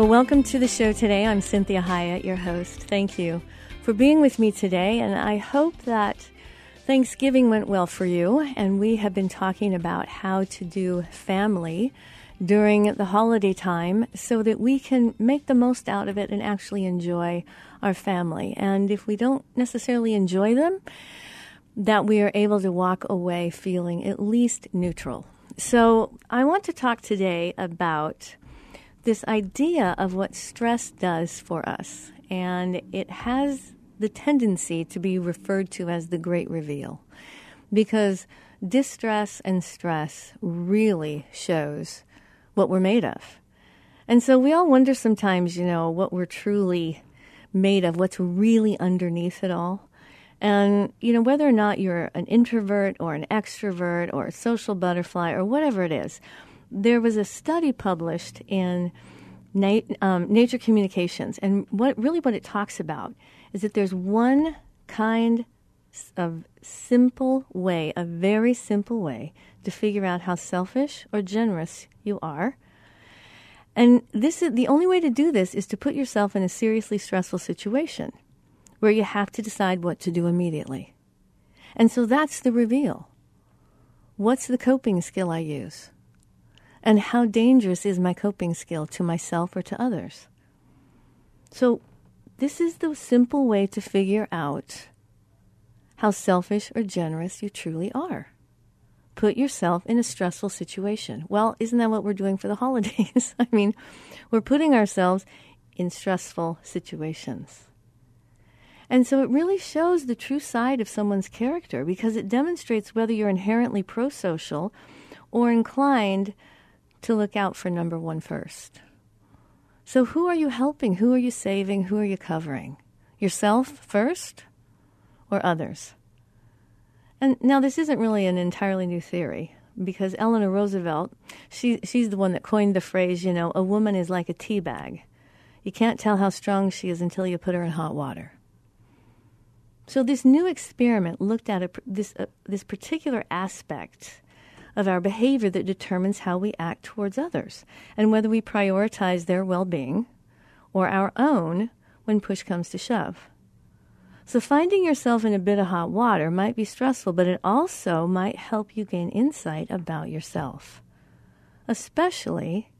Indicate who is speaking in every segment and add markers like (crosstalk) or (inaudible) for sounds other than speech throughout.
Speaker 1: Well, welcome to the show today. I'm Cinthia Hiett, your host. Thank you for being with me today, and I hope that Thanksgiving went well for you. And we have been talking about how to do family during the holiday time so that we can make the most out of it and actually enjoy our family. And if we don't necessarily enjoy them, that we are able to walk away feeling at least neutral. So, I want to talk today about this idea of what stress does for us. And it has the tendency to be referred to as the great reveal because distress and stress really shows what we're made of. And so we all wonder sometimes, you know, what we're truly made of, what's really underneath it all. And, you know, whether or not you're an introvert or an extrovert or a social butterfly or whatever it is, there was a study published in Na- um, Nature Communications, and what really what it talks about is that there's one kind of simple way, a very simple way to figure out how selfish or generous you are. And this is the only way to do this is to put yourself in a seriously stressful situation where you have to decide what to do immediately. And so that's the reveal. What's the coping skill I use? And how dangerous is my coping skill to myself or to others? So, this is the simple way to figure out how selfish or generous you truly are. Put yourself in a stressful situation. Well, isn't that what we're doing for the holidays? (laughs) I mean, we're putting ourselves in stressful situations. And so it really shows the true side of someone's character because it demonstrates whether you're inherently pro social or inclined to look out for number one first. So, who are you helping? Who are you saving? Who are you covering? Yourself first or others? And now, this isn't really an entirely new theory because Eleanor Roosevelt, she, she's the one that coined the phrase, you know, a woman is like a tea bag. You can't tell how strong she is until you put her in hot water. So, this new experiment looked at a, this, uh, this particular aspect of our behavior that determines how we act towards others and whether we prioritize their well being or our own when push comes to shove. So, finding yourself in a bit of hot water might be stressful, but it also might help you gain insight about yourself, especially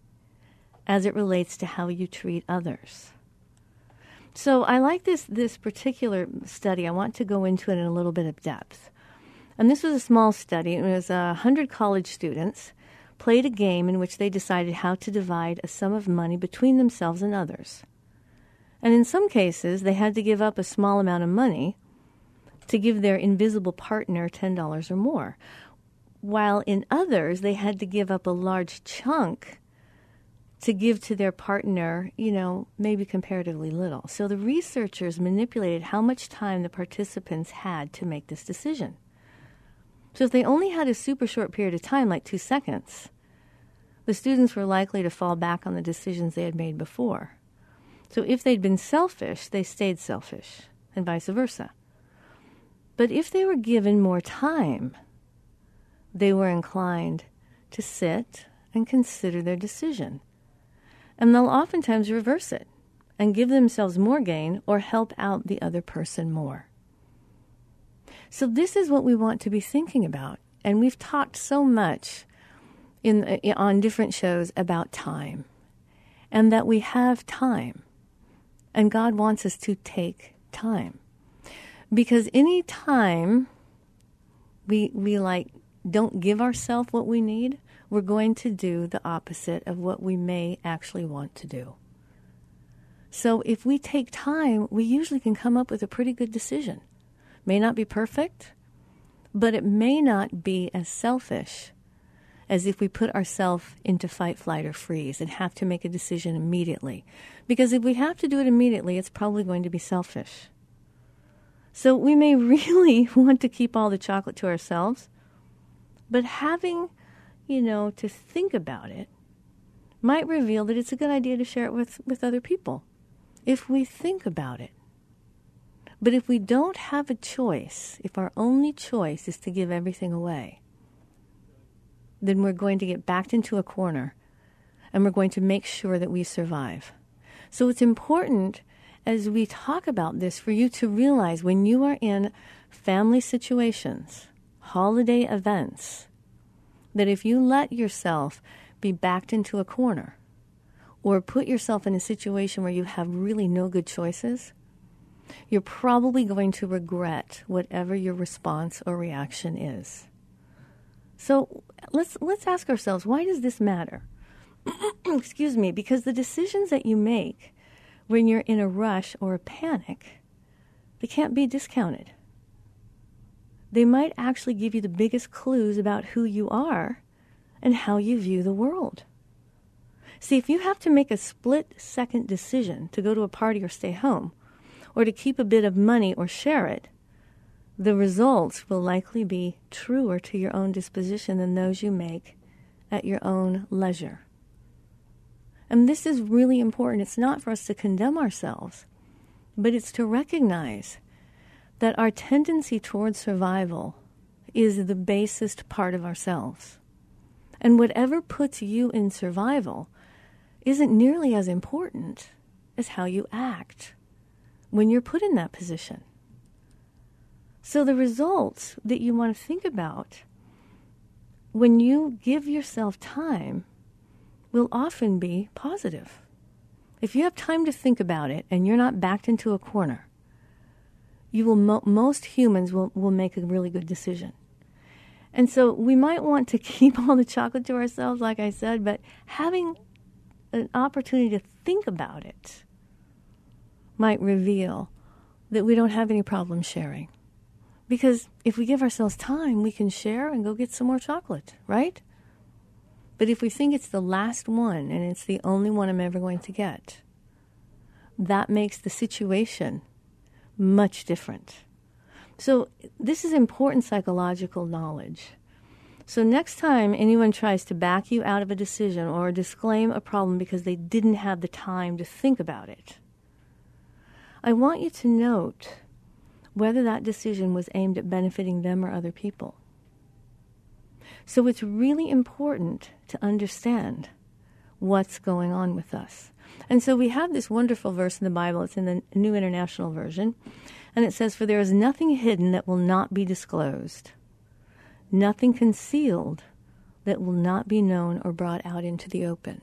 Speaker 1: as it relates to how you treat others. So, I like this, this particular study. I want to go into it in a little bit of depth. And this was a small study. It was uh, a 100 college students played a game in which they decided how to divide a sum of money between themselves and others. And in some cases, they had to give up a small amount of money to give their invisible partner $10 or more, while in others, they had to give up a large chunk to give to their partner, you know, maybe comparatively little. So the researchers manipulated how much time the participants had to make this decision. So if they only had a super short period of time, like two seconds, the students were likely to fall back on the decisions they had made before. So if they'd been selfish, they stayed selfish, and vice versa. But if they were given more time, they were inclined to sit and consider their decision. And they'll oftentimes reverse it and give themselves more gain or help out the other person more. So, this is what we want to be thinking about. And we've talked so much in, in, on different shows about time and that we have time. And God wants us to take time. Because any time we, we like don't give ourselves what we need, we're going to do the opposite of what we may actually want to do. So if we take time, we usually can come up with a pretty good decision. May not be perfect, but it may not be as selfish as if we put ourselves into fight, flight, or freeze and have to make a decision immediately. Because if we have to do it immediately, it's probably going to be selfish. So we may (laughs) really want to keep all the chocolate to ourselves, but having, you know, to think about it might reveal that it's a good idea to share it with, with other people if we think about it. But if we don't have a choice, if our only choice is to give everything away, then we're going to get backed into a corner and we're going to make sure that we survive. So it's important as we talk about this for you to realize when you are in family situations, holiday events, that if you let yourself be backed into a corner or put yourself in a situation where you have really no good choices, you're probably going to regret whatever your response or reaction is. So let's let's ask ourselves, why does this matter? (clears throat) Excuse me, because the decisions that you make when you're in a rush or a panic, they can't be discounted. They might actually give you the biggest clues about who you are and how you view the world. See, if you have to make a split second decision to go to a party or stay home, or to keep a bit of money or share it, the results will likely be truer to your own disposition than those you make at your own leisure. And this is really important. It's not for us to condemn ourselves, but it's to recognize that our tendency towards survival is the basest part of ourselves. And whatever puts you in survival isn't nearly as important as how you act when you're put in that position. So, the results that you want to think about when you give yourself time will often be positive. If you have time to think about it and you're not backed into a corner, you will mo- most humans will, will make a really good decision. And so we might want to (laughs) keep all the chocolate to ourselves, like I said, but having an opportunity to think about it might reveal that we don't have any problem sharing. Because if we give ourselves time, we can share and go get some more chocolate, right? But if we think it's the last one and it's the only one I'm ever going to get, that makes the situation much different. So, this is important psychological knowledge. So, next time anyone tries to back you out of a decision or disclaim a problem because they didn't have the time to think about it, I want you to note whether that decision was aimed at benefiting them or other people. So it's really important to understand what's going on with us. And so we have this wonderful verse in the Bible, it's in the New International Version, and it says, For there is nothing hidden that will not be disclosed, nothing concealed that will not be known or brought out into the open.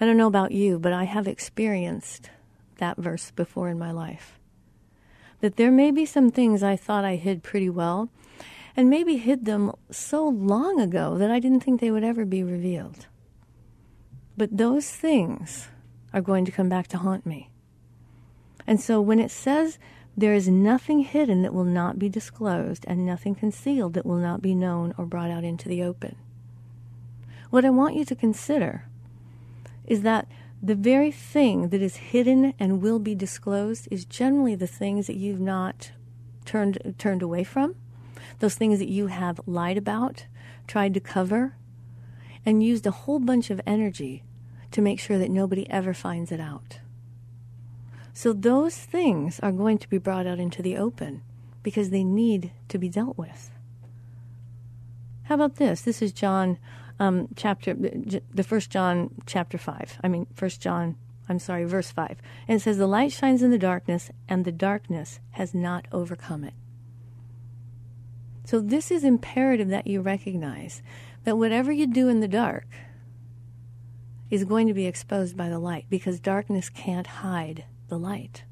Speaker 1: I don't know about you, but I have experienced that verse before in my life. That there may be some things I thought I hid pretty well, and maybe hid them so long ago that I didn't think they would ever be revealed. But those things are going to come back to haunt me. And so when it says there is nothing hidden that will not be disclosed and nothing concealed that will not be known or brought out into the open, what I want you to consider is that the very thing that is hidden and will be disclosed is generally the things that you've not turned turned away from, those things that you have lied about, tried to cover, and used a whole bunch of energy to make sure that nobody ever finds it out. So those things are going to be brought out into the open because they need to be dealt with. How about this? This is John um, chapter, the first John chapter five. I mean, first John. I'm sorry, verse five, and it says, "The light shines in the darkness, and the darkness has not overcome it." So this is imperative that you recognize that whatever you do in the dark is going to be exposed by the light because darkness can't hide the light.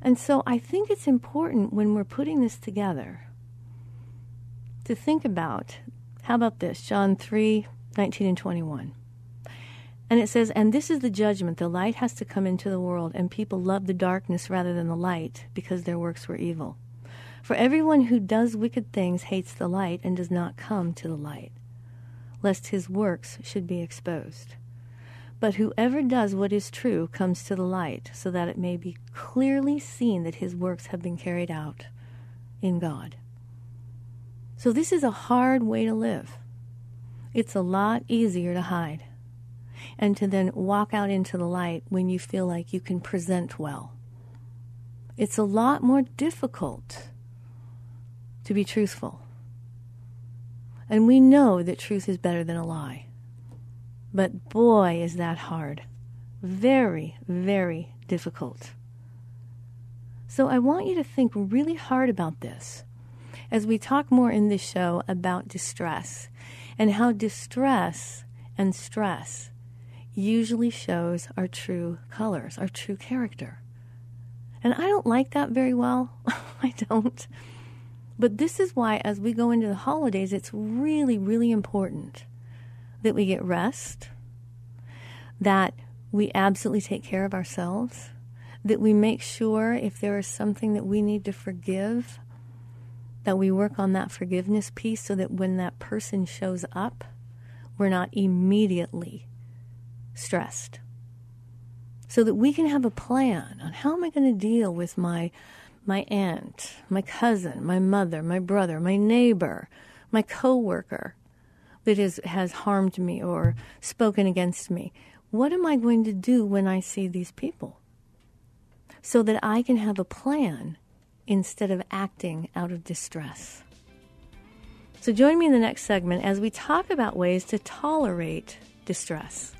Speaker 1: And so I think it's important when we're putting this together to think about how about this? John 3 19 and 21. And it says, And this is the judgment the light has to come into the world, and people love the darkness rather than the light because their works were evil. For everyone who does wicked things hates the light and does not come to the light, lest his works should be exposed. But whoever does what is true comes to the light, so that it may be clearly seen that his works have been carried out in God. So, this is a hard way to live. It's a lot easier to hide and to then walk out into the light when you feel like you can present well. It's a lot more difficult to be truthful. And we know that truth is better than a lie. But boy, is that hard. Very, very difficult. So I want you to think really hard about this as we talk more in this show about distress and how distress and stress usually shows our true colors, our true character. And I don't like that very well. (laughs) I don't. But this is why, as we go into the holidays, it's really, really important that we get rest, that we absolutely take care of ourselves, that we make sure if there is something that we need to forgive, that we work on that forgiveness piece so that when that person shows up, we're not immediately stressed. So that we can have a plan on how am I going to deal with my my aunt, my cousin, my mother, my brother, my neighbor, my coworker that is, has harmed me or spoken against me. What am I going to do when I see these people? So that I can have a plan instead of acting out of distress. So join me in the next segment as we talk about ways to tolerate distress.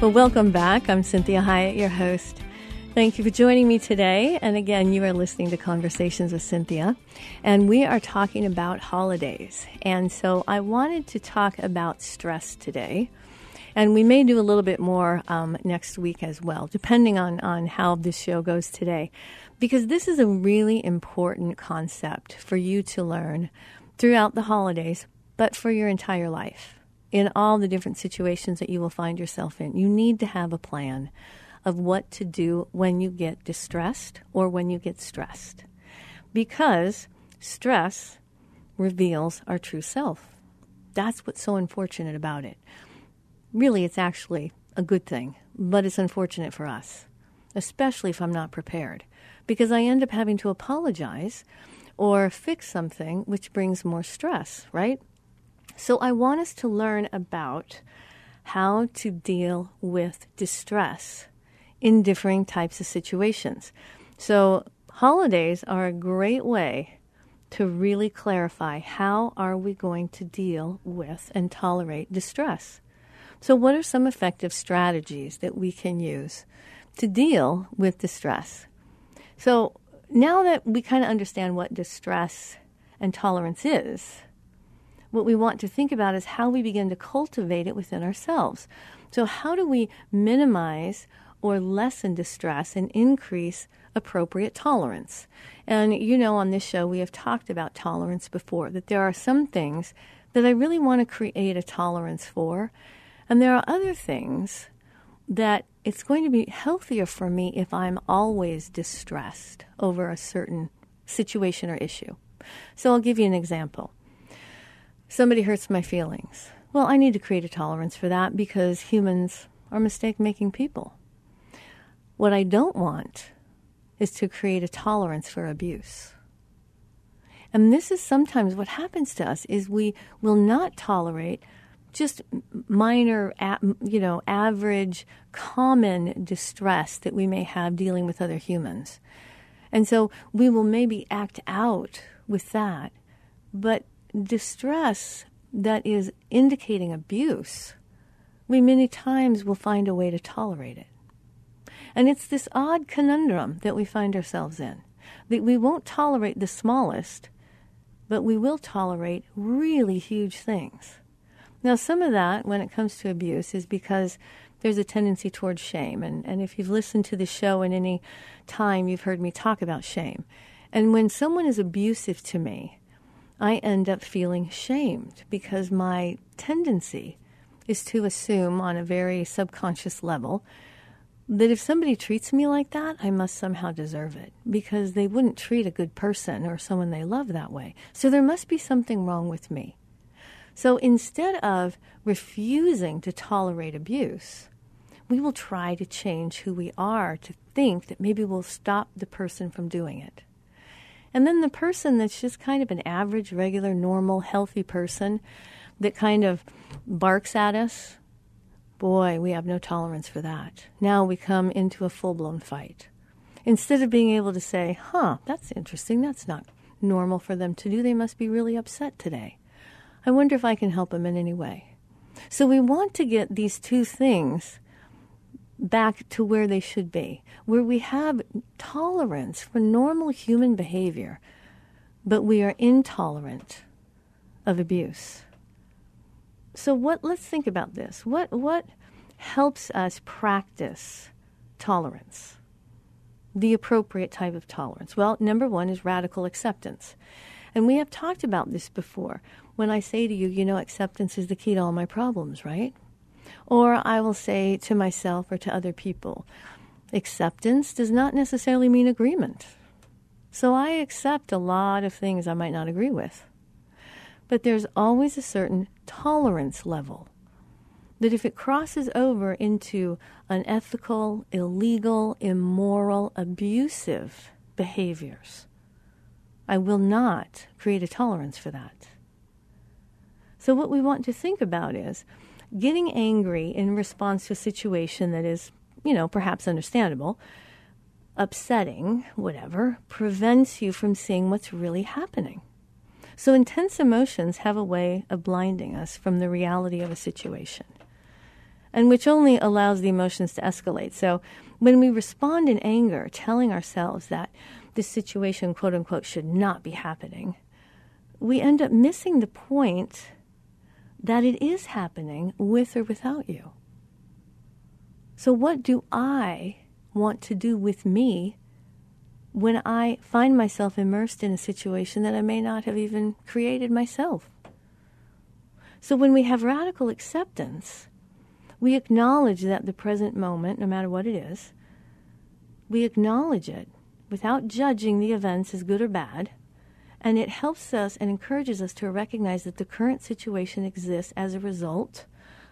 Speaker 1: Well, welcome back. I'm Cinthia Hiett, your host. Thank you for joining me today. And again, you are listening to Conversations with Cinthia, And we are talking about holidays. And so I wanted to talk about stress today. And we may do a little bit more um, next week as well, depending on, on how this show goes today. Because this is a really important concept for you to learn throughout the holidays, but for your entire life in all the different situations that you will find yourself in. You need to have a plan of what to do when you get distressed or when you get stressed. Because stress reveals our true self. That's what's so unfortunate about it. Really, it's actually a good thing, but it's unfortunate for us, especially if I'm not prepared, because I end up having to apologize or fix something which brings more stress, right? So I want us to learn about how to deal with distress in differing types of situations. So holidays are a great way to really clarify how are we going to deal with and tolerate distress. So what are some effective strategies that we can use to deal with distress? So now that we kind of understand what distress and tolerance is, what we want to think about is how we begin to cultivate it within ourselves. So, how do we minimize or lessen distress and increase appropriate tolerance? And you know, on this show, we have talked about tolerance before, that there are some things that I really want to create a tolerance for, and there are other things that it's going to be healthier for me if I'm always distressed over a certain situation or issue. So I'll give you an example. Somebody hurts my feelings. Well, I need to create a tolerance for that because humans are mistake making people. What I don't want is to create a tolerance for abuse. And this is sometimes what happens to us is we will not tolerate just minor, you know, average, common distress that we may have dealing with other humans. And so we will maybe act out with that. But distress that is indicating abuse, we many times will find a way to tolerate it. And it's this odd conundrum that we find ourselves in that we won't tolerate the smallest, but we will tolerate really huge things. Now, some of that, when it comes to abuse, is because there's a tendency towards shame. And, and if you've listened to the show in any time, you've heard me talk about shame. And when someone is abusive to me, I end up feeling shamed because my tendency is to assume on a very subconscious level that if somebody treats me like that, I must somehow deserve it because they wouldn't treat a good person or someone they love that way. So there must be something wrong with me. So instead of refusing to tolerate abuse, we will try to change who we are to think that maybe we'll stop the person from doing it. And then the person that's just kind of an average, regular, normal, healthy person that kind of barks at us, boy, we have no tolerance for that. Now we come into a full blown fight. Instead of being able to say, huh, that's interesting, that's not normal for them to do, they must be really upset today. I wonder if I can help them in any way. So we want to get these two things back to where they should be, where we have tolerance for normal human behavior, but we are intolerant of abuse. So what let's think about this. What what helps us practice tolerance? The appropriate type of tolerance. Well, number 1 is radical acceptance. And we have talked about this before when I say to you, you know, acceptance is the key to all my problems, right? Or I will say to myself or to other people, acceptance does not necessarily mean agreement. So I accept a lot of things I might not agree with. But there's always a certain tolerance level that if it crosses over into unethical, illegal, immoral, abusive behaviors, I will not create a tolerance for that. So, what we want to think about is getting angry in response to a situation that is, you know, perhaps understandable, upsetting, whatever, prevents you from seeing what's really happening. So, intense emotions have a way of blinding us from the reality of a situation, and which only allows the emotions to escalate. So, when we respond in anger, telling ourselves that this situation, quote unquote, should not be happening, we end up missing the point that it is happening with or without you. So, what do I want to do with me when I find myself immersed in a situation that I may not have even created myself? So, when we have radical acceptance, we acknowledge that the present moment, no matter what it is, we acknowledge it without judging the events as good or bad and it helps us and encourages us to recognize that the current situation exists as a result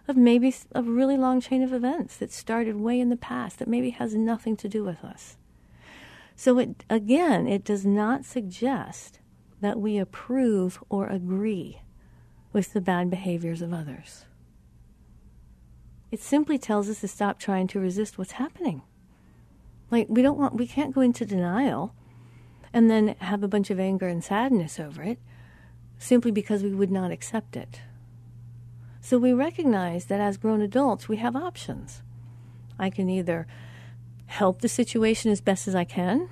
Speaker 1: of maybe a really long chain of events that started way in the past that maybe has nothing to do with us. So, it, again, it does not suggest that we approve or agree with the bad behaviors of others. It simply tells us to stop trying to resist what's happening. Like, we don't want, we can't go into denial and then have a bunch of anger and sadness over it simply because we would not accept it. So we recognize that as grown adults, we have options. I can either help the situation as best as I can,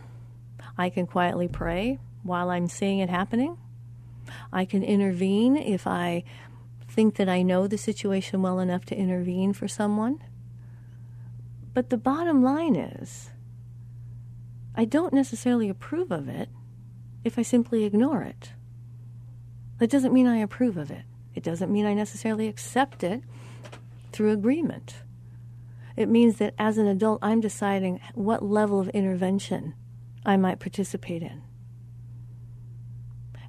Speaker 1: I can quietly pray while I'm seeing it happening. I can intervene if I think that I know the situation well enough to intervene for someone. But the bottom line is, I don't necessarily approve of it if I simply ignore it. That doesn't mean I approve of it. It doesn't mean I necessarily accept it through agreement. It means that as an adult, I'm deciding what level of intervention I might participate in.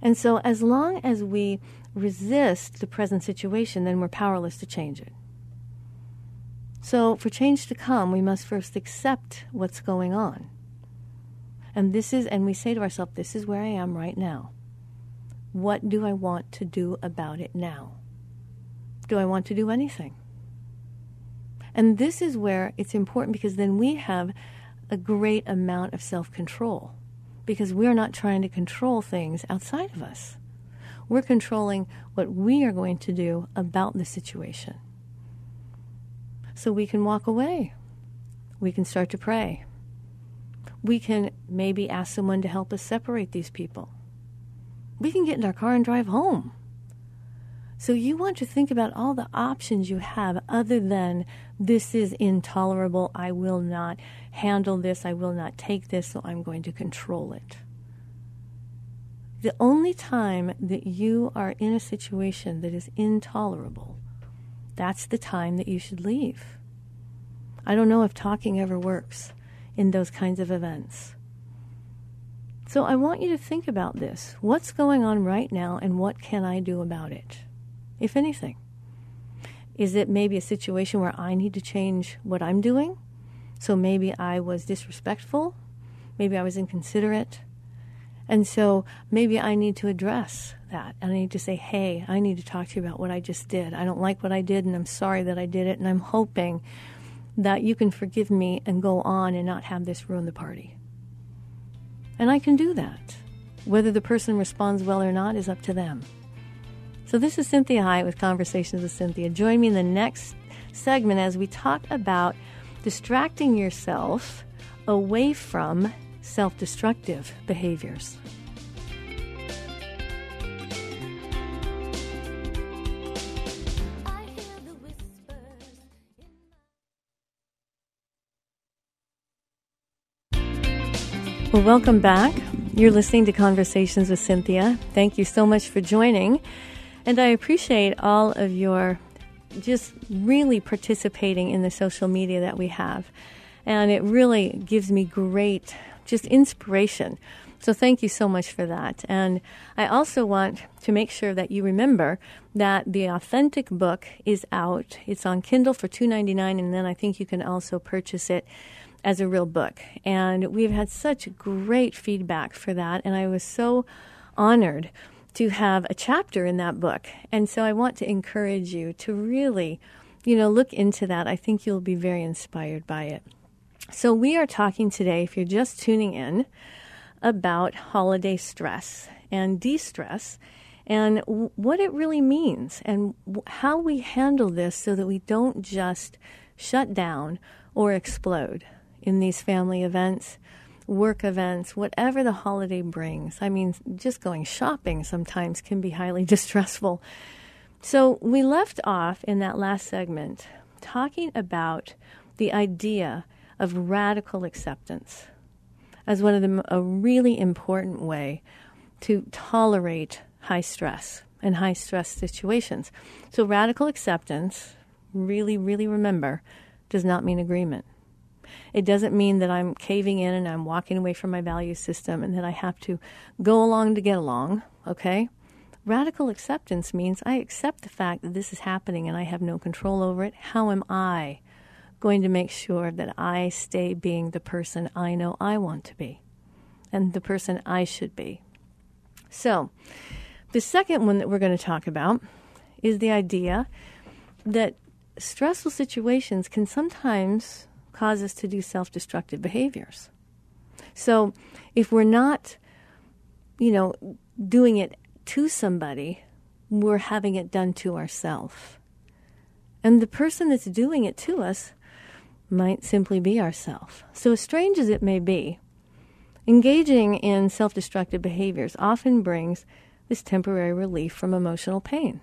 Speaker 1: And so, as long as we resist the present situation, then we're powerless to change it. So, for change to come, we must first accept what's going on. And this is, and we say to ourselves, this is where I am right now. What do I want to do about it now? Do I want to do anything? And this is where it's important because then we have a great amount of self control because we're not trying to control things outside of us. We're controlling what we are going to do about the situation. So we can walk away. We can start to pray. We can maybe ask someone to help us separate these people. We can get in our car and drive home. So you want to think about all the options you have other than this is intolerable. I will not handle this. I will not take this, so I'm going to control it. The only time that you are in a situation that is intolerable, that's the time that you should leave. I don't know if talking ever works in those kinds of events. So I want you to think about this. What's going on right now, and what can I do about it, if anything? Is it maybe a situation where I need to change what I'm doing? So maybe I was disrespectful, maybe I was inconsiderate. And so maybe I need to address that. And I need to say, hey, I need to talk to you about what I just did. I don't like what I did, and I'm sorry that I did it, and I'm hoping that you can forgive me and go on and not have this ruin the party. And I can do that. Whether the person responds well or not is up to them. So, this is Cinthia Hiett with Conversations with Cinthia. Join me in the next segment as we talk about distracting yourself away from self destructive behaviors. Well, welcome back. You're listening to Conversations with Cinthia. Thank you so much for joining. And I appreciate all of your just really participating in the social media that we have. And it really gives me great just inspiration. So thank you so much for that. And I also want to make sure that you remember that the authentic book is out. It's on Kindle for $2.99 and then I think you can also purchase it as a real book. And we've had such great feedback for that and I was so honored to have a chapter in that book. And so I want to encourage you to really, you know, look into that. I think you'll be very inspired by it. So we are talking today, if you're just tuning in, about holiday stress and de stress and what it really means and how we handle this so that we don't just shut down or explode in these family events work events, whatever the holiday brings. I mean, just going shopping sometimes can be highly (laughs) distressful. So, we left off in that last segment talking about the idea of radical acceptance as one of the a really important way to tolerate high stress and high stress situations. So radical acceptance, really really remember, does not mean agreement. It doesn't mean that I'm caving in and I'm walking away from my value system and that I have to go along to get along, okay? Radical acceptance means I accept the fact that this is happening and I have no control over it. How am I going to make sure that I stay being the person I know I want to be and the person I should be? So, the second one that we're going to talk about is the idea that stressful situations can sometimes cause us to do self destructive behaviors. So if we're not, you know, doing it to somebody, we're having it done to ourselves. And the person that's doing it to us might simply be ourself. So as strange as it may be, Engaging in self destructive behaviors often brings this temporary relief from emotional pain.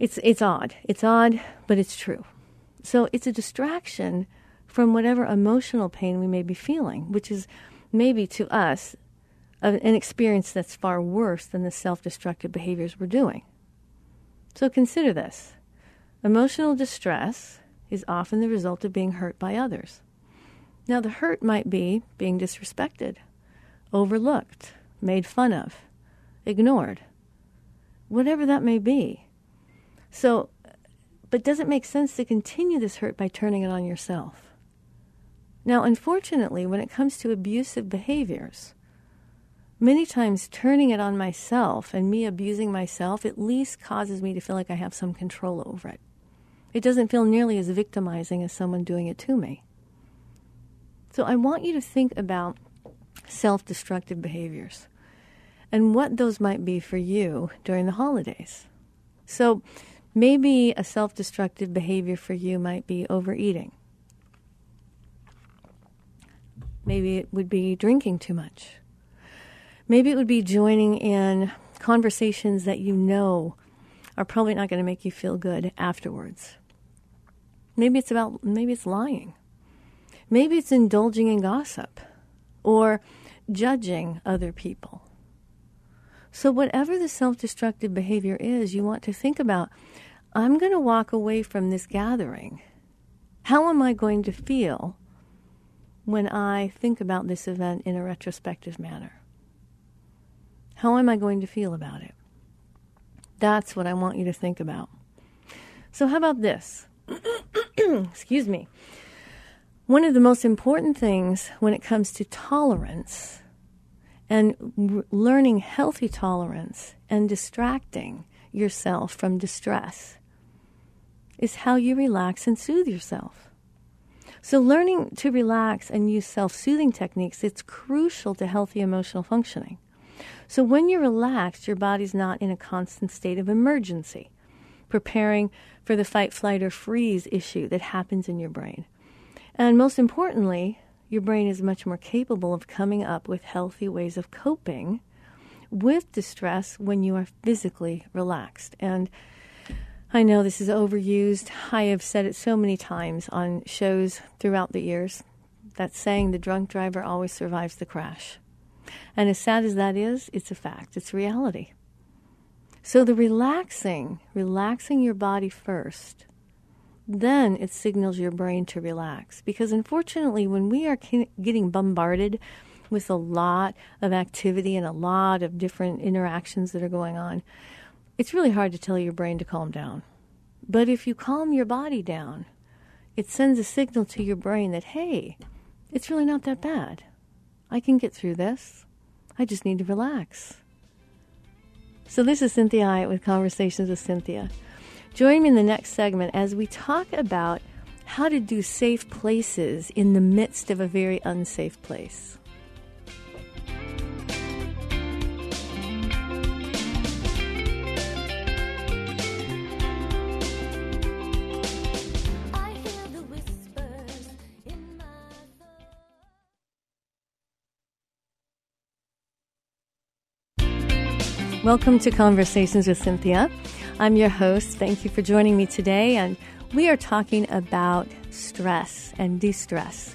Speaker 1: It's, it's odd. It's odd, but it's true. So it's a distraction from whatever emotional pain we may be feeling, which is maybe to us an experience that's far worse than the self destructive behaviors we're doing. So consider this emotional distress is often the result of being hurt by others. Now, the hurt might be being disrespected, overlooked, made fun of, ignored, whatever that may be. So, but does it make sense to continue this hurt by turning it on yourself? Now, unfortunately, when it comes to abusive behaviors, many times turning it on myself and me abusing myself at least causes me to feel like I have some control over it. It doesn't feel nearly as victimizing as someone doing it to me. So I want you to think about self destructive behaviors and what those might be for you during the holidays. So maybe a self destructive behavior for you might be overeating. Maybe it would be drinking too much. Maybe it would be joining in conversations that you know are probably not going to make you feel good afterwards. Maybe it's about maybe it's lying. Maybe it's indulging in gossip or judging other people. So, whatever the self destructive behavior is, you want to think about I'm going to walk away from this gathering. How am I going to feel when I think about this event in a retrospective manner? How am I going to feel about it? That's what I want you to think about. So, how about this? (clears throat) Excuse me. One of the most important things when it comes to tolerance and r- learning healthy tolerance and distracting yourself from distress is how you relax and soothe yourself. So, learning to relax and use self soothing techniques, it's crucial to healthy emotional functioning. So, when you're relaxed, your body's not in a constant state of emergency, preparing for the fight, flight, or freeze issue that happens in your brain. And most importantly, your brain is much more capable of coming up with healthy ways of coping with distress when you are physically relaxed. And I know this is overused. I have said it so many times on shows throughout the years that saying the drunk driver always survives the crash. And as sad as that is, it's a fact, it's reality. So the relaxing, relaxing your body first, then it signals your brain to relax. Because unfortunately, when we are getting bombarded with a lot of activity and a lot of different interactions that are going on, it's really hard to tell your brain to calm down. But if you calm your body down, it sends a signal to your brain that, hey, it's really not that bad. I can get through this. I just need to relax. So, this is Cinthia Hiett with Conversations with Cinthia. Join me in the next segment as we talk about how to do safe places in the midst of a very unsafe place. Welcome to Conversations with Cinthia. I'm your host. Thank you for joining me today. And we are talking about stress and de stress.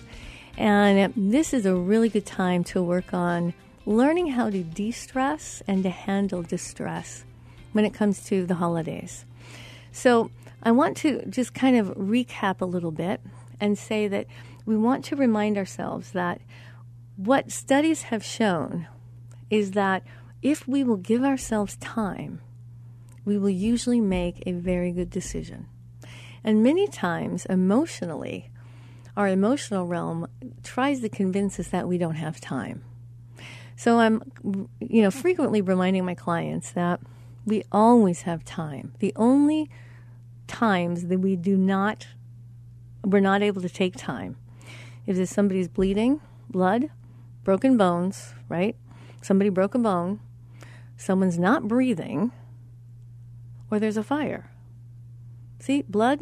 Speaker 1: And this is a really good time to work on learning how to de stress and to handle distress when it comes to the holidays. So, I want to just kind of recap a little bit and say that we want to remind ourselves that what studies have shown is that if we will give ourselves time, we will usually make a very good decision. And many times, emotionally, our emotional realm tries to convince us that we don't have time. So I'm, you know, frequently reminding my clients that we always have time. The only times that we do not, we're not able to take time, is if somebody's bleeding, blood, broken bones, right? Somebody broke a bone, someone's not breathing, or there's a fire. See, blood,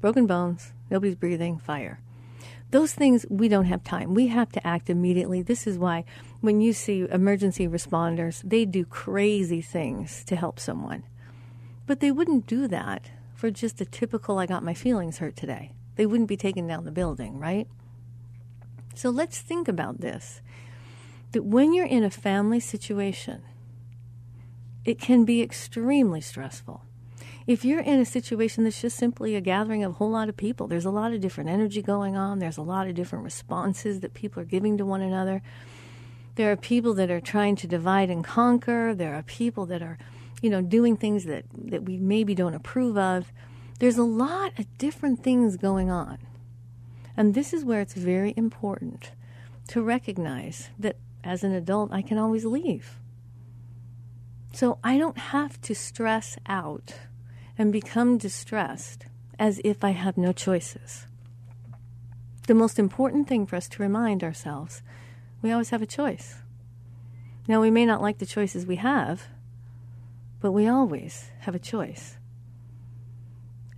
Speaker 1: broken bones, nobody's breathing, fire. Those things, we don't have time. We have to act immediately. This is why when you see emergency responders, they do crazy things to help someone. But they wouldn't do that for just a typical, I got my feelings hurt today. They wouldn't be taking down the building, right? So let's think about this that when you're in a family situation, it can be extremely stressful. If you're in a situation that's just simply a gathering of a whole lot of people, there's a lot of different energy going on, there's a lot of different responses that people are giving to one another. There are people that are trying to divide and conquer, there are people that are you know, doing things that, that we maybe don't approve of. There's a lot of different things going on. And this is where it's very important to recognize that as an adult, I can always leave. So I don't have to stress out and become distressed as if I have no choices. The most important thing for us to remind ourselves we always have a choice. Now, we may not like the choices we have, but we always have a choice.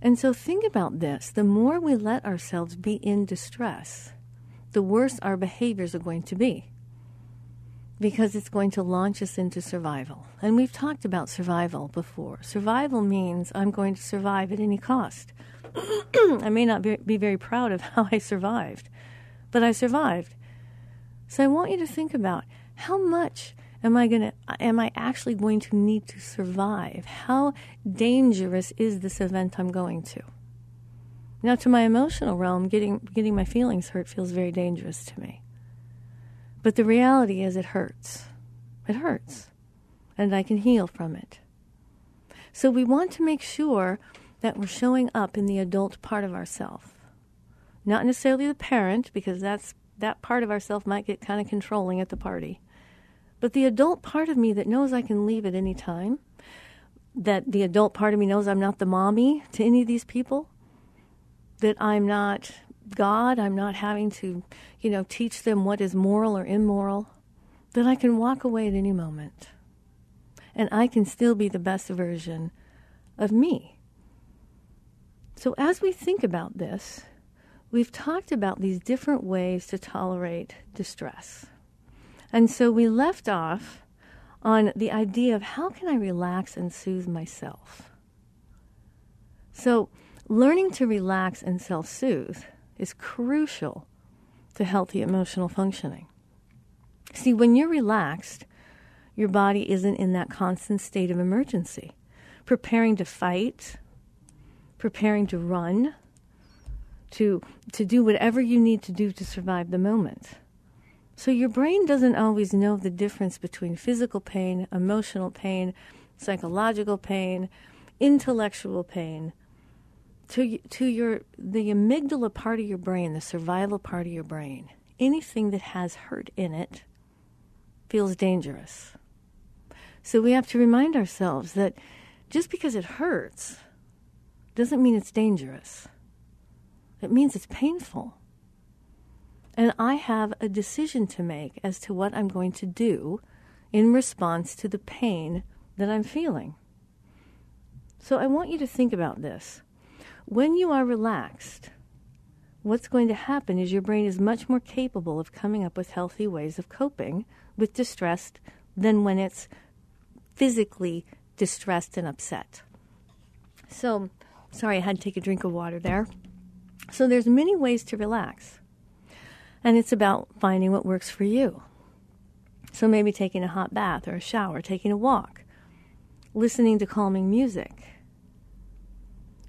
Speaker 1: And so think about this the more we let ourselves be in distress, the worse our behaviors are going to be. Because it's going to launch us into survival. And we've talked about survival before. Survival means I'm going to survive at any cost. (clears throat) I may not be, be very proud of (laughs) how I survived, but I survived. So I want you to think about how much am I going to am I actually going to need to survive? How dangerous is this event I'm going to? Now to my emotional realm, getting getting my feelings hurt feels very dangerous to me. But the reality is it hurts. It hurts. And I can heal from it. So we want to make sure that we're showing up in the adult part of ourself. Not necessarily the parent, because that's that part of ourself might get kind of controlling at the party. But the adult part of me that knows I can leave at any time, that the adult part of me knows I'm not the mommy to any of these people, that I'm not God, I'm not having to, you know, teach them what is moral or immoral, that I can walk away at any moment. And I can still be the best version of me. So as we think about this, we've talked about these different ways to tolerate distress. And so we left off on the idea of how can I relax and soothe myself. So, learning to relax and self soothe is crucial to healthy emotional functioning. See, when you're relaxed, your body isn't in that constant state of emergency, preparing to fight, preparing to run, to, to do whatever you need to do to survive the moment. So your brain doesn't always know the difference between physical pain, emotional pain, psychological pain, intellectual pain. To, to your the amygdala part of your brain, the survival part of your brain, anything that has hurt in it feels dangerous. So we have to remind ourselves that just because it hurts doesn't mean it's dangerous. It means it's painful. And I have a decision to make as to what I'm going to do in response to the pain that I'm feeling. So I want you to think about this. When you are relaxed, what's going to happen is your brain is much more capable of coming up with healthy ways of coping with distress than when it's physically distressed and upset. So, sorry, I had to take a drink of water there. So there's many ways to relax. And it's about finding what works for you. So maybe taking a hot bath or a shower, taking a walk, listening to calming music.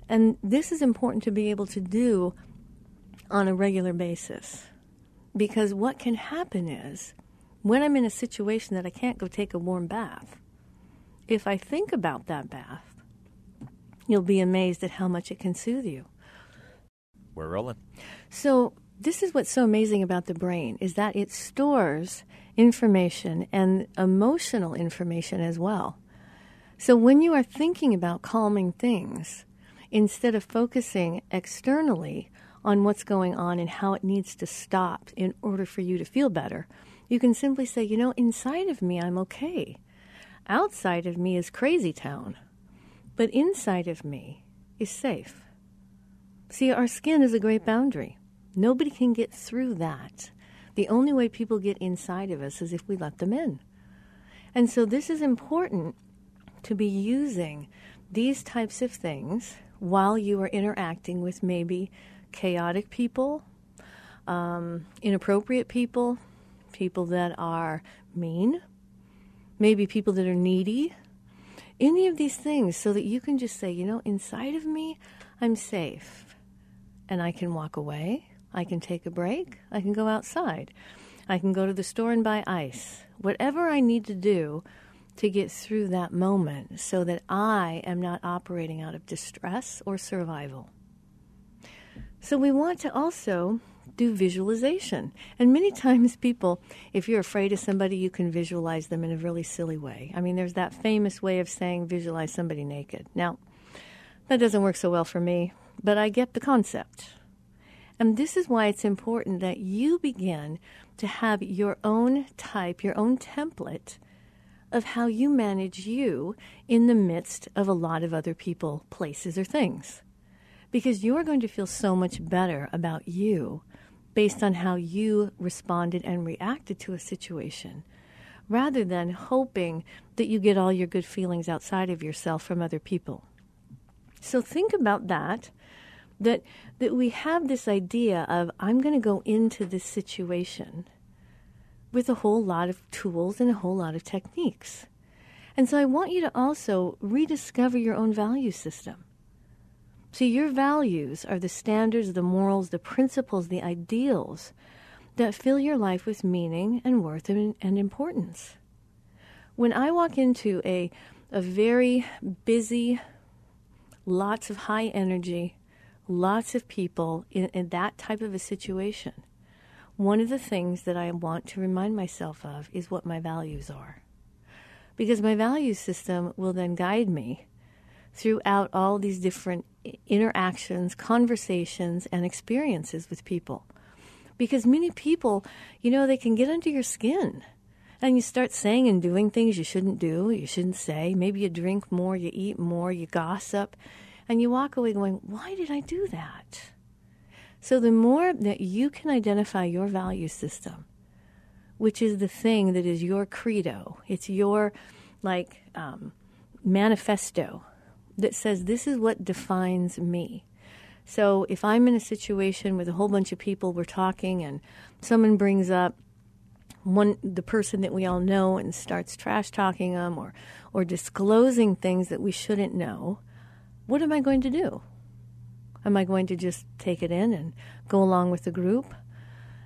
Speaker 1: And this is important to be able to do on a regular basis. Because what can happen is when I'm in a situation that I can't go take a warm bath, if I think about that bath, you'll be amazed at how much it can soothe you.
Speaker 2: We're rolling.
Speaker 1: So this is what's so amazing about the brain is that it stores information and emotional information as well. So when you are thinking about calming things, instead of focusing externally on what's going on and how it needs to stop in order for you to feel better, you can simply say, you know, inside of me, I'm okay. Outside of me is crazy town, but inside of me is safe. See, our skin is a great boundary. Nobody can get through that. The only way people get inside of us is if we let them in. And so this is important to be using these types of things while you are interacting with maybe chaotic people, um, inappropriate people, people that are mean, maybe people that are needy, any of these things, so that you can just say, you know, inside of me, I'm safe and I can walk away. I can take a break. I can go outside. I can go to the store and buy ice. Whatever I need to do to get through that moment so that I am not operating out of distress or survival. So, we want to also do visualization. And many (laughs) times, people, if you're afraid of somebody, you can visualize them in a really silly way. I mean, there's that famous way of saying visualize somebody naked. Now, that doesn't work so well for me, but I get the concept. And this is why it's important that you begin to have your own type, your own template of how you manage you in the midst of a lot of other people, places, or things. Because you're going to feel so much better about you based on how you responded and reacted to a situation rather than hoping that you get all your good feelings outside of yourself from other people. So think about that that that we have this idea of I'm going to go into this situation with a whole lot of tools and a whole lot of techniques. And so I want you to also rediscover your own value system. See, your values are the standards, the morals, the principles, the ideals that fill your life with meaning and worth and, and importance. When I walk into a, a very busy, lots of high energy, lots of people in, in that type of a situation, one of the things that I want to remind myself of is what my values are. Because my value system will then guide me throughout all these different interactions, conversations, and experiences with people. Because many people, you know, they can get under your skin. And you start saying and doing things you shouldn't do, you shouldn't say. Maybe you drink more, you eat more, you gossip, and you walk away going, Why did I do that? So the more that you can identify your value system, which is the thing that is your credo, it's your like um, manifesto that says this is what defines me. So if I'm in a situation with a whole bunch of people, we're talking, and someone brings up one the person that we all know and starts trash talking them or or disclosing things that we shouldn't know, what am I going to do? Am I going to just take it in and go along with the group?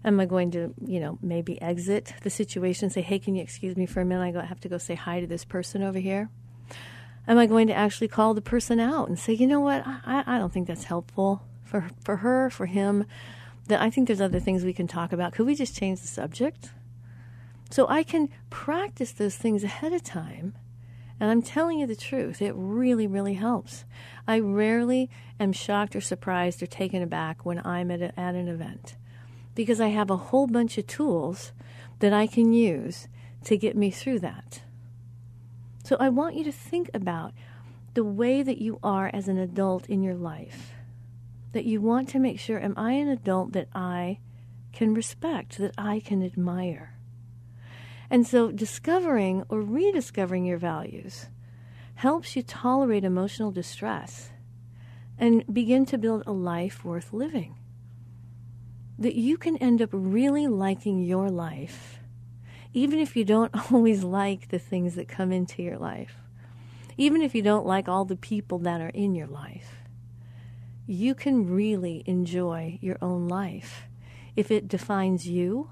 Speaker 1: Am I going to, you know, maybe exit the situation, and say, hey, can you excuse me for a minute? I have to go say hi to this person over here. Am I going to actually call the person out and say, you know what, I, I don't think that's helpful for, for her, for him? That I think there's other things we can talk about. Could we just change the subject? So I can practice those things ahead of time and I'm telling you the truth, it really, really helps. I rarely am shocked or surprised or taken aback when I'm at, a, at an event because I have a whole bunch of tools that I can use to get me through that. So I want you to think about the way that you are as an adult in your life. That you want to make sure, am I an adult that I can respect, that I can admire? And so discovering or rediscovering your values helps you tolerate emotional distress and begin to build a life worth living. That you can end up really liking your life, even if you don't (laughs) always like the things that come into your life, even if you don't like all the people that are in your life. You can really enjoy your own life if it defines you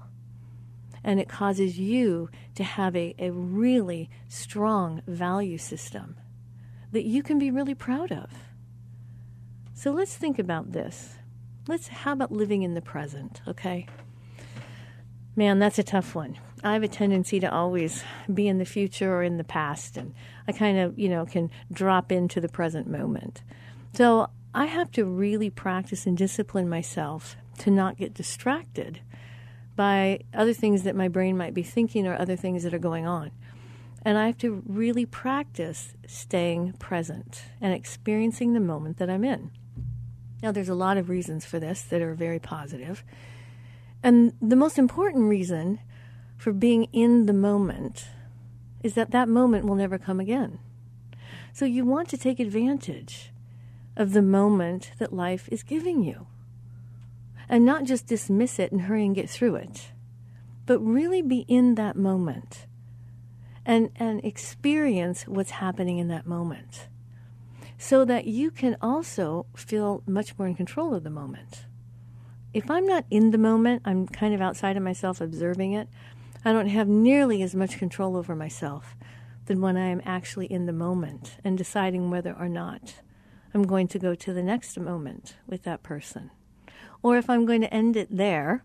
Speaker 1: and it causes you to have a, a really strong value system that you can be really proud of. So let's think about this. Let's how about living in the present, okay? Man, that's a tough one. I have a tendency to always be in the future or in the past and I kind of, you know, can drop into the present moment. So, I have to really practice and discipline myself to not get distracted by other things that my brain might be thinking or other things that are going on. And I have to really practice staying present and experiencing the moment that I'm in. Now, there's a lot of reasons for this that are very positive. And the most important reason for being in the moment is that that moment will never come again. So you want to take advantage of the moment that life is giving you and not just dismiss it and hurry and get through it, but really be in that moment and, and experience what's happening in that moment so that you can also feel much more in control of the moment. If I'm not in the moment, I'm kind of outside of myself observing it, I don't have nearly as much control over myself than when I am actually in the moment and deciding whether or not I'm going to go to the next moment with that person. Or if I'm going to end it there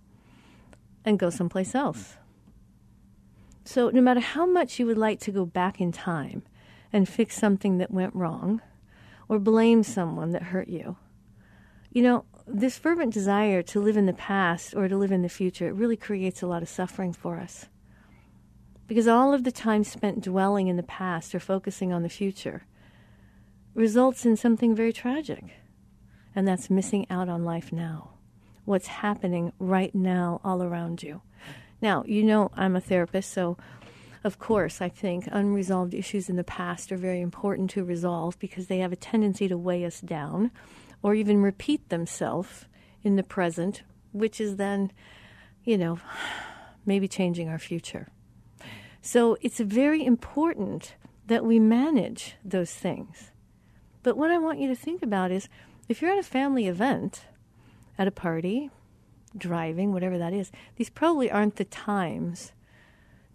Speaker 1: and go someplace else. So, no matter how much you would like to go back in time and fix something that went wrong, or blame someone that hurt you. You know, this fervent desire to live in the past or to live in the future it really creates a lot of suffering for us. Because all of the time spent dwelling in the past or focusing on the future results in something very tragic, and that's missing out on life now. What's happening right now all around you. Now, you know I'm a therapist, so of course, I think unresolved issues in the past are very important to resolve because they have a tendency to weigh us down or even repeat themselves in the present, which is then, you know, (sighs) maybe changing our future. So it's very important that we manage those things. But what I want you to think about is if you're at a family event, at a party, driving, whatever that is, these probably aren't the times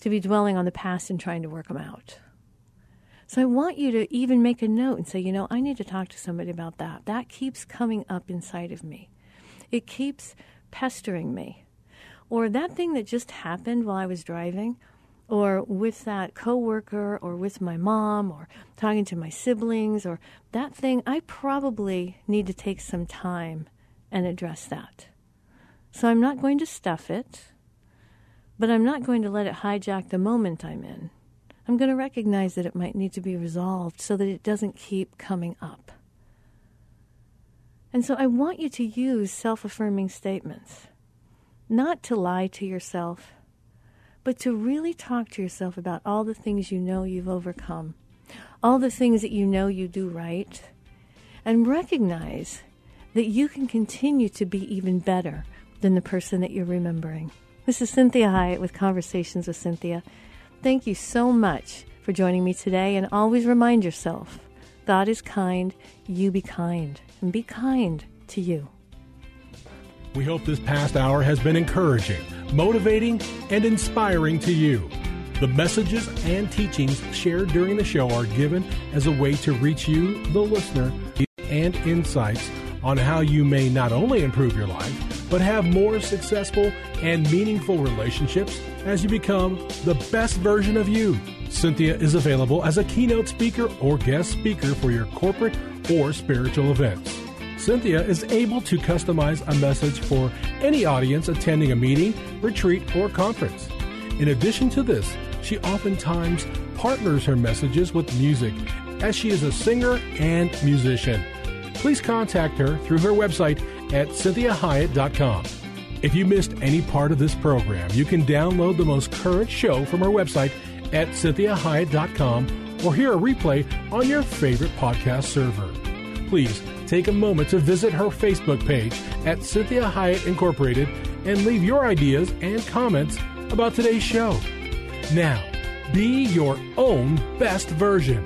Speaker 1: to be dwelling on the past and trying to work them out. So I want you to even make a note and say, you know, I need to talk to somebody about that. That keeps coming up inside of me. It keeps pestering me. Or that thing that just happened while I was driving, or with that coworker, or with my mom, or talking to my siblings, or that thing, I probably need to take some time and address that. So I'm not going to stuff it. But I'm not going to let it hijack the moment I'm in. I'm going to recognize that it might need to be resolved so that it doesn't keep coming up. And so I want you to use self affirming statements, not to lie to yourself, but to really talk to yourself about all the things you know you've overcome, all the things that you know you do right, and recognize that you can continue to be even better than the person that you're remembering. This is Cinthia Hiett with Conversations with Cinthia. Thank you so much for joining me today, and always remind yourself God is kind, you be kind, and be kind to you.
Speaker 3: We hope this past hour has been encouraging, motivating, and inspiring to you. The messages and teachings shared during the show are given as a way to reach you, the listener, and insights on how you may not only improve your life, but have more successful and meaningful relationships as you become the best version of you. Cinthia is available as a keynote speaker or guest speaker for your corporate or spiritual events. Cinthia is able to customize a message for any audience attending a meeting, retreat, or conference. In addition to this, she oftentimes partners her messages with music as she is a singer and musician. Please contact her through her website at cinthiahiett.com. If you missed any part of this program, you can download the most current show from our website at cinthiahiett.com or hear a replay on your favorite podcast server. Please take a moment to visit her Facebook page at Cinthia Hiett Incorporated and leave your ideas and comments about today's show. Now, be your own best version.